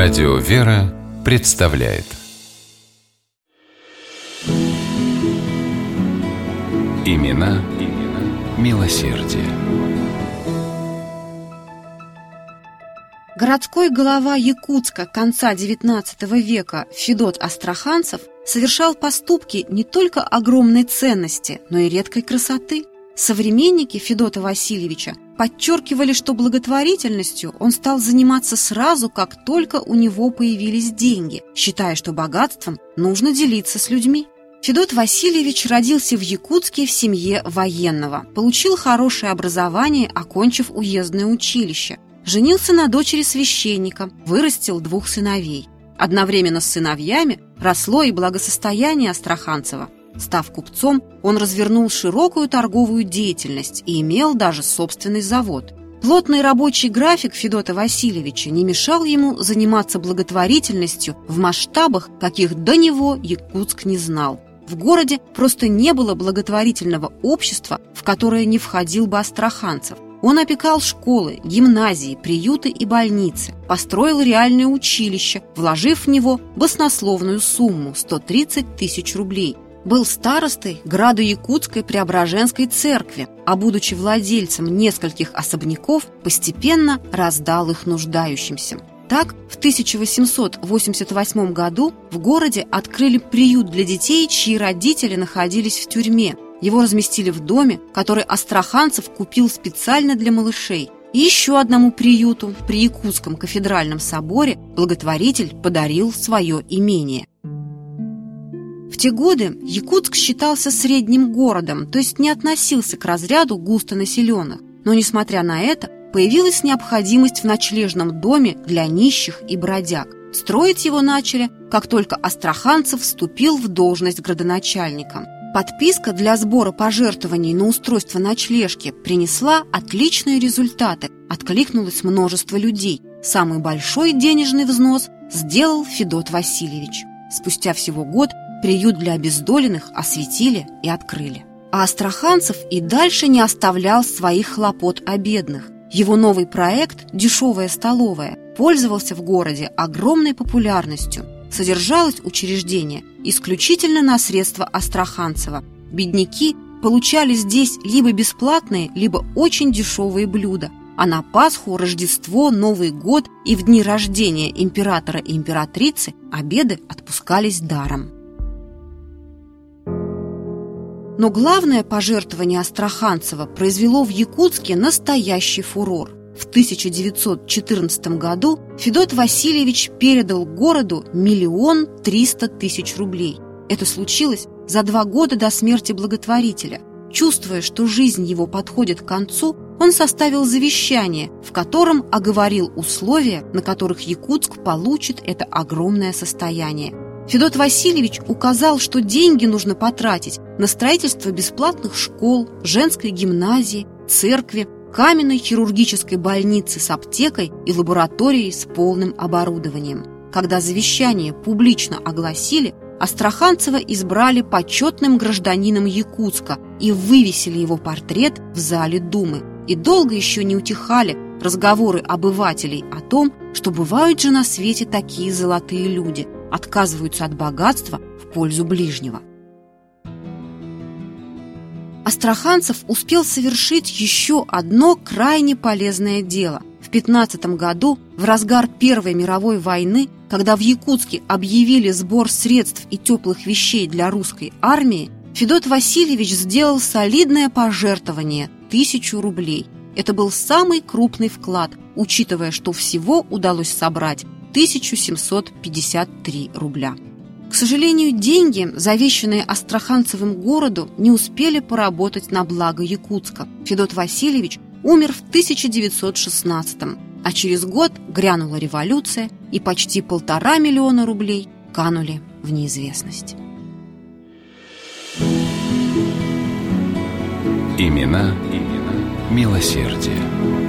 Радио «Вера» представляет Имена, имена милосердие. Городской голова Якутска конца XIX века Федот Астраханцев совершал поступки не только огромной ценности, но и редкой красоты. Современники Федота Васильевича подчеркивали, что благотворительностью он стал заниматься сразу, как только у него появились деньги, считая, что богатством нужно делиться с людьми. Федот Васильевич родился в Якутске в семье военного, получил хорошее образование, окончив уездное училище, женился на дочери священника, вырастил двух сыновей. Одновременно с сыновьями росло и благосостояние Астраханцева. Став купцом, он развернул широкую торговую деятельность и имел даже собственный завод. Плотный рабочий график Федота Васильевича не мешал ему заниматься благотворительностью в масштабах, каких до него Якутск не знал. В городе просто не было благотворительного общества, в которое не входил бы астраханцев. Он опекал школы, гимназии, приюты и больницы, построил реальное училище, вложив в него баснословную сумму – 130 тысяч рублей. Был старостой граду Якутской Преображенской церкви, а будучи владельцем нескольких особняков, постепенно раздал их нуждающимся. Так, в 1888 году в городе открыли приют для детей, чьи родители находились в тюрьме. Его разместили в доме, который Астраханцев купил специально для малышей. И еще одному приюту при Якутском кафедральном соборе благотворитель подарил свое имение. Те годы Якутск считался средним городом, то есть не относился к разряду густонаселенных. Но, несмотря на это, появилась необходимость в ночлежном доме для нищих и бродяг. Строить его начали, как только Астраханцев вступил в должность градоначальника. Подписка для сбора пожертвований на устройство ночлежки принесла отличные результаты, откликнулось множество людей. Самый большой денежный взнос сделал Федот Васильевич. Спустя всего год приют для обездоленных осветили и открыли. А Астраханцев и дальше не оставлял своих хлопот о бедных. Его новый проект «Дешевая столовая» пользовался в городе огромной популярностью. Содержалось учреждение исключительно на средства Астраханцева. Бедняки получали здесь либо бесплатные, либо очень дешевые блюда. А на Пасху, Рождество, Новый год и в дни рождения императора и императрицы обеды отпускались даром. Но главное пожертвование Астраханцева произвело в Якутске настоящий фурор. В 1914 году Федот Васильевич передал городу миллион триста тысяч рублей. Это случилось за два года до смерти благотворителя. Чувствуя, что жизнь его подходит к концу, он составил завещание, в котором оговорил условия, на которых Якутск получит это огромное состояние – Федот Васильевич указал, что деньги нужно потратить на строительство бесплатных школ, женской гимназии, церкви, каменной хирургической больницы с аптекой и лабораторией с полным оборудованием. Когда завещание публично огласили, Астраханцева избрали почетным гражданином Якутска и вывесили его портрет в зале Думы. И долго еще не утихали разговоры обывателей о том, что бывают же на свете такие золотые люди – отказываются от богатства в пользу ближнего. Астраханцев успел совершить еще одно крайне полезное дело. В 15 году, в разгар Первой мировой войны, когда в Якутске объявили сбор средств и теплых вещей для русской армии, Федот Васильевич сделал солидное пожертвование – тысячу рублей. Это был самый крупный вклад, учитывая, что всего удалось собрать 1753 рубля. К сожалению, деньги, завещанные Астраханцевым городу, не успели поработать на благо Якутска. Федот Васильевич умер в 1916 а через год грянула революция, и почти полтора миллиона рублей канули в неизвестность. Имена, имена милосердие.